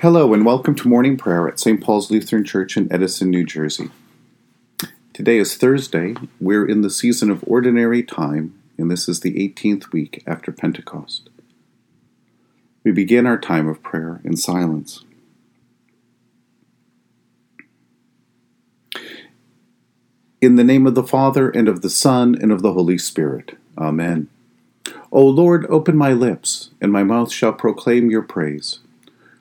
Hello, and welcome to morning prayer at St. Paul's Lutheran Church in Edison, New Jersey. Today is Thursday. We're in the season of ordinary time, and this is the 18th week after Pentecost. We begin our time of prayer in silence. In the name of the Father, and of the Son, and of the Holy Spirit. Amen. O Lord, open my lips, and my mouth shall proclaim your praise.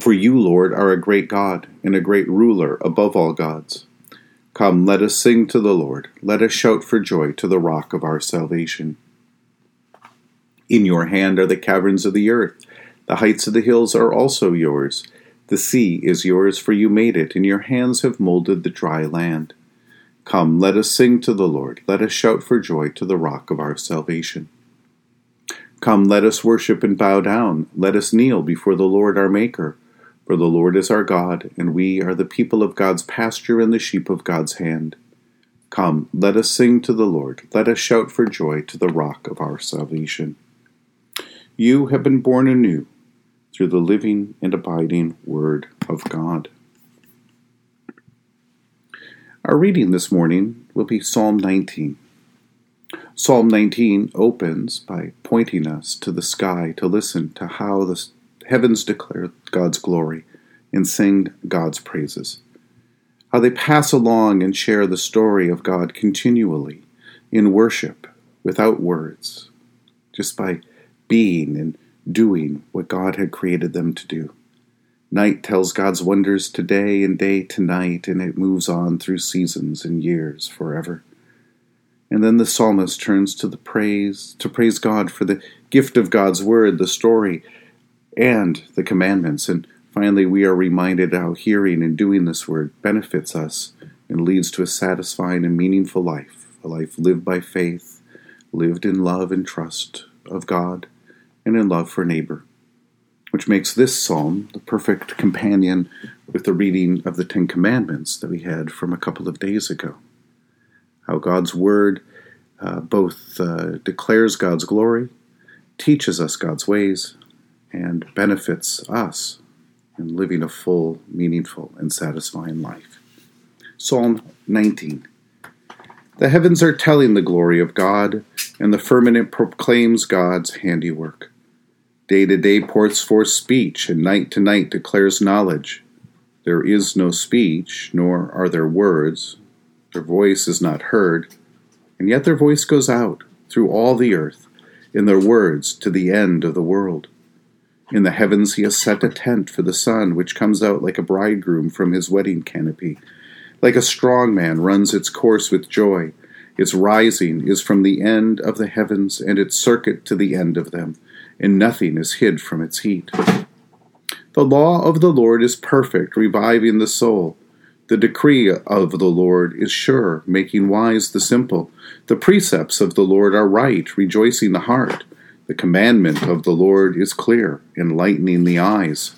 For you, Lord, are a great God and a great ruler above all gods. Come, let us sing to the Lord. Let us shout for joy to the rock of our salvation. In your hand are the caverns of the earth. The heights of the hills are also yours. The sea is yours, for you made it, and your hands have molded the dry land. Come, let us sing to the Lord. Let us shout for joy to the rock of our salvation. Come, let us worship and bow down. Let us kneel before the Lord our Maker. For the Lord is our God, and we are the people of God's pasture and the sheep of God's hand. Come, let us sing to the Lord. Let us shout for joy to the rock of our salvation. You have been born anew through the living and abiding Word of God. Our reading this morning will be Psalm 19. Psalm 19 opens by pointing us to the sky to listen to how the heavens declare God's glory and sing God's praises. How they pass along and share the story of God continually in worship without words, just by being and doing what God had created them to do. Night tells God's wonders today and day to night, and it moves on through seasons and years forever. And then the psalmist turns to the praise, to praise God for the gift of God's word, the story and the commandments. And finally, we are reminded how hearing and doing this word benefits us and leads to a satisfying and meaningful life, a life lived by faith, lived in love and trust of God, and in love for neighbor. Which makes this psalm the perfect companion with the reading of the Ten Commandments that we had from a couple of days ago. How God's Word uh, both uh, declares God's glory, teaches us God's ways, and benefits us in living a full, meaningful, and satisfying life. Psalm 19 The heavens are telling the glory of God, and the firmament proclaims God's handiwork. Day to day pours forth speech, and night to night declares knowledge. There is no speech, nor are there words. Their voice is not heard, and yet their voice goes out through all the earth, in their words to the end of the world. In the heavens he has set a tent for the sun, which comes out like a bridegroom from his wedding canopy. Like a strong man runs its course with joy. Its rising is from the end of the heavens, and its circuit to the end of them, and nothing is hid from its heat. The law of the Lord is perfect, reviving the soul. The decree of the Lord is sure, making wise the simple. The precepts of the Lord are right, rejoicing the heart. The commandment of the Lord is clear, enlightening the eyes.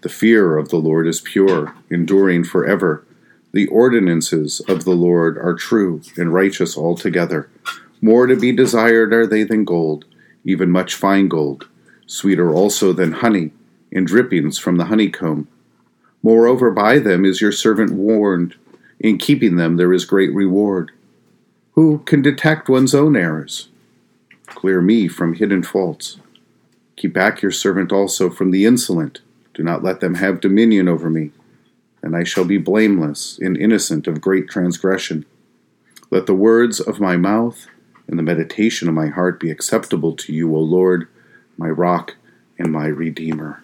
The fear of the Lord is pure, enduring forever. The ordinances of the Lord are true and righteous altogether. More to be desired are they than gold, even much fine gold, sweeter also than honey, and drippings from the honeycomb. Moreover, by them is your servant warned. In keeping them there is great reward. Who can detect one's own errors? Clear me from hidden faults. Keep back your servant also from the insolent. Do not let them have dominion over me. And I shall be blameless and innocent of great transgression. Let the words of my mouth and the meditation of my heart be acceptable to you, O Lord, my rock and my redeemer.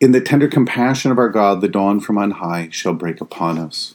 In the tender compassion of our God, the dawn from on high shall break upon us.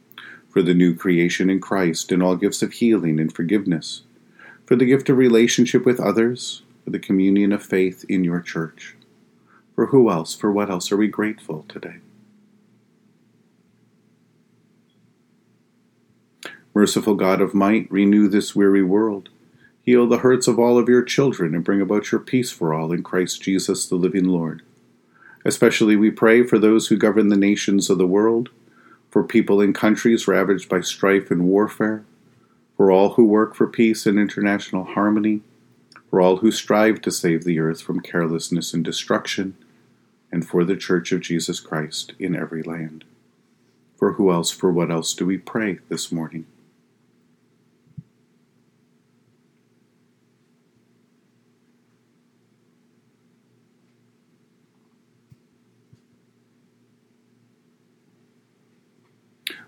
for the new creation in Christ and all gifts of healing and forgiveness, for the gift of relationship with others, for the communion of faith in your church. For who else, for what else are we grateful today? Merciful God of might, renew this weary world. Heal the hurts of all of your children and bring about your peace for all in Christ Jesus, the living Lord. Especially we pray for those who govern the nations of the world for people in countries ravaged by strife and warfare, for all who work for peace and international harmony, for all who strive to save the earth from carelessness and destruction, and for the Church of Jesus Christ in every land. For who else, for what else do we pray this morning?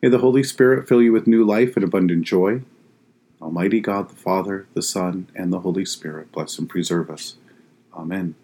May the Holy Spirit fill you with new life and abundant joy. Almighty God, the Father, the Son, and the Holy Spirit bless and preserve us. Amen.